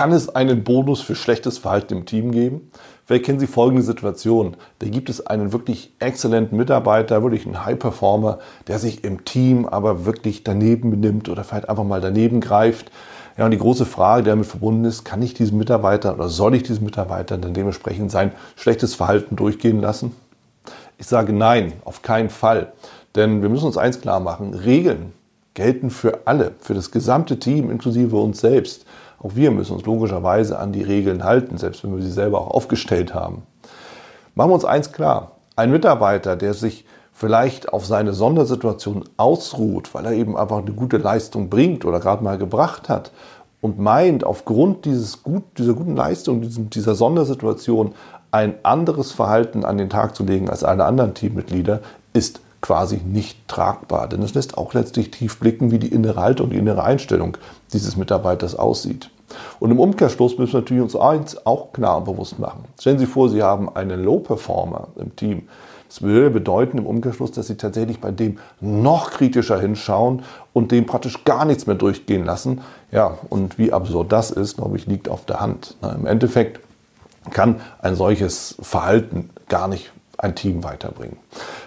Kann es einen Bonus für schlechtes Verhalten im Team geben? Vielleicht kennen Sie folgende Situation. Da gibt es einen wirklich exzellenten Mitarbeiter, wirklich einen High-Performer, der sich im Team aber wirklich daneben benimmt oder vielleicht einfach mal daneben greift. Ja, und die große Frage, die damit verbunden ist, kann ich diesen Mitarbeiter oder soll ich diesen Mitarbeiter dann dementsprechend sein schlechtes Verhalten durchgehen lassen? Ich sage nein, auf keinen Fall. Denn wir müssen uns eins klar machen, Regeln gelten für alle, für das gesamte Team, inklusive uns selbst. Auch wir müssen uns logischerweise an die Regeln halten, selbst wenn wir sie selber auch aufgestellt haben. Machen wir uns eins klar. Ein Mitarbeiter, der sich vielleicht auf seine Sondersituation ausruht, weil er eben einfach eine gute Leistung bringt oder gerade mal gebracht hat und meint, aufgrund dieses gut, dieser guten Leistung, dieser Sondersituation ein anderes Verhalten an den Tag zu legen als alle anderen Teammitglieder, ist quasi nicht tragbar. Denn es lässt auch letztlich tief blicken, wie die innere Haltung, die innere Einstellung dieses Mitarbeiters aussieht. Und im Umkehrschluss müssen wir natürlich uns eins auch klar und bewusst machen. Stellen Sie vor, Sie haben einen Low-Performer im Team. Das würde bedeuten im Umkehrschluss, dass Sie tatsächlich bei dem noch kritischer hinschauen und dem praktisch gar nichts mehr durchgehen lassen. Ja, und wie absurd das ist, glaube ich, liegt auf der Hand. Im Endeffekt kann ein solches Verhalten gar nicht ein Team weiterbringen.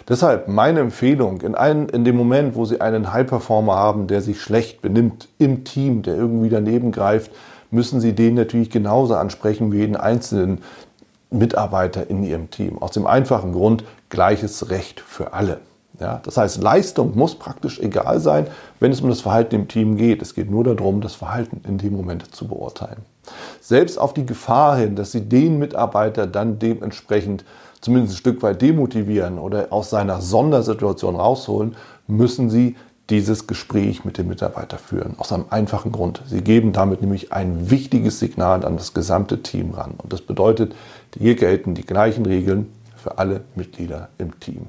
Deshalb meine Empfehlung, in, einem, in dem Moment, wo Sie einen High-Performer haben, der sich schlecht benimmt im Team, der irgendwie daneben greift, müssen Sie den natürlich genauso ansprechen wie jeden einzelnen Mitarbeiter in Ihrem Team. Aus dem einfachen Grund, gleiches Recht für alle. Ja, das heißt, Leistung muss praktisch egal sein, wenn es um das Verhalten im Team geht. Es geht nur darum, das Verhalten in dem Moment zu beurteilen. Selbst auf die Gefahr hin, dass Sie den Mitarbeiter dann dementsprechend zumindest ein Stück weit demotivieren oder aus seiner Sondersituation rausholen, müssen Sie dieses Gespräch mit dem Mitarbeiter führen. Aus einem einfachen Grund. Sie geben damit nämlich ein wichtiges Signal an das gesamte Team ran. Und das bedeutet, hier gelten die gleichen Regeln für alle Mitglieder im Team.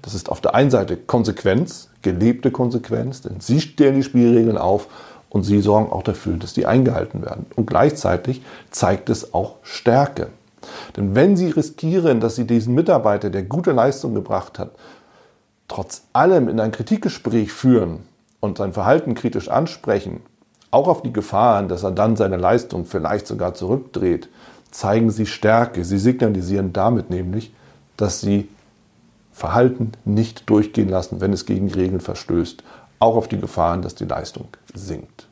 Das ist auf der einen Seite Konsequenz, gelebte Konsequenz, denn Sie stellen die Spielregeln auf und Sie sorgen auch dafür, dass die eingehalten werden. Und gleichzeitig zeigt es auch Stärke. Denn wenn Sie riskieren, dass Sie diesen Mitarbeiter, der gute Leistung gebracht hat, trotz allem in ein Kritikgespräch führen und sein Verhalten kritisch ansprechen, auch auf die Gefahren, dass er dann seine Leistung vielleicht sogar zurückdreht, zeigen Sie Stärke. Sie signalisieren damit nämlich, dass Sie Verhalten nicht durchgehen lassen, wenn es gegen Regeln verstößt, auch auf die Gefahren, dass die Leistung sinkt.